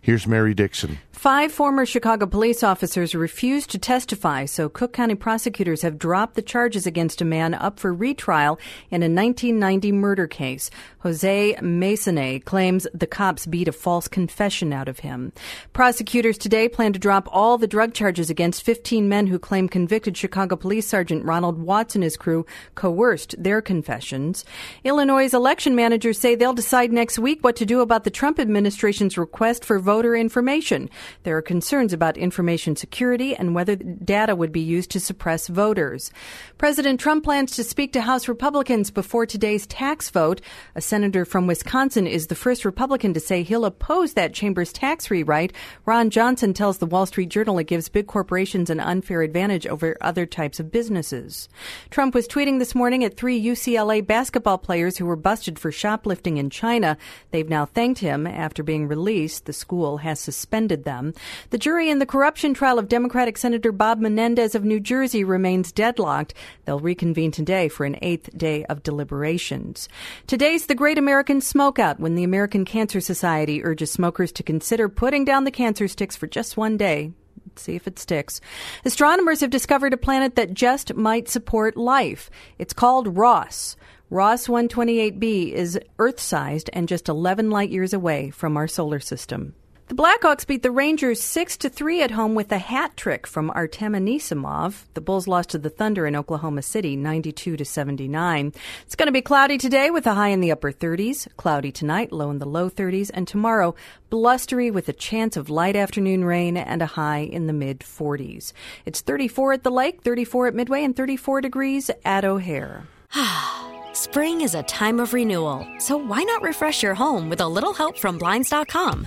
Here's Mary Dixon. Five former Chicago police officers refused to testify, so Cook County prosecutors have dropped the charges against a man up for retrial in a 1990 murder case. Jose Maysonet claims the cops beat a false confession out of him. Prosecutors today plan to drop all the drug charges against 15 men who claim convicted Chicago Police Sergeant Ronald Watts and his crew coerced their confessions. Illinois' election managers say they'll decide next week what to do about the Trump administration's request for voter information. There are concerns about information security and whether data would be used to suppress voters. President Trump plans to speak to House Republicans before today's tax vote. A senator from Wisconsin is the first Republican to say he'll oppose that chamber's tax rewrite. Ron Johnson tells the Wall Street Journal it gives big corporations an unfair advantage over other types of businesses. Trump was tweeting this morning at three UCLA basketball players who were busted for shoplifting in China. They've now thanked him after being released. The school has suspended them. The jury in the corruption trial of Democratic Senator Bob Menendez of New Jersey remains deadlocked. They'll reconvene today for an eighth day of deliberations. Today's the Great American Smokeout when the American Cancer Society urges smokers to consider putting down the cancer sticks for just one day. See if it sticks. Astronomers have discovered a planet that just might support life. It's called Ross. Ross 128b is Earth sized and just 11 light years away from our solar system. The Blackhawks beat the Rangers 6 to 3 at home with a hat trick from Artem Anisimov. The Bulls lost to the Thunder in Oklahoma City 92 to 79. It's going to be cloudy today with a high in the upper 30s, cloudy tonight, low in the low 30s, and tomorrow blustery with a chance of light afternoon rain and a high in the mid 40s. It's 34 at the lake, 34 at Midway, and 34 degrees at O'Hare. Spring is a time of renewal, so why not refresh your home with a little help from Blinds.com?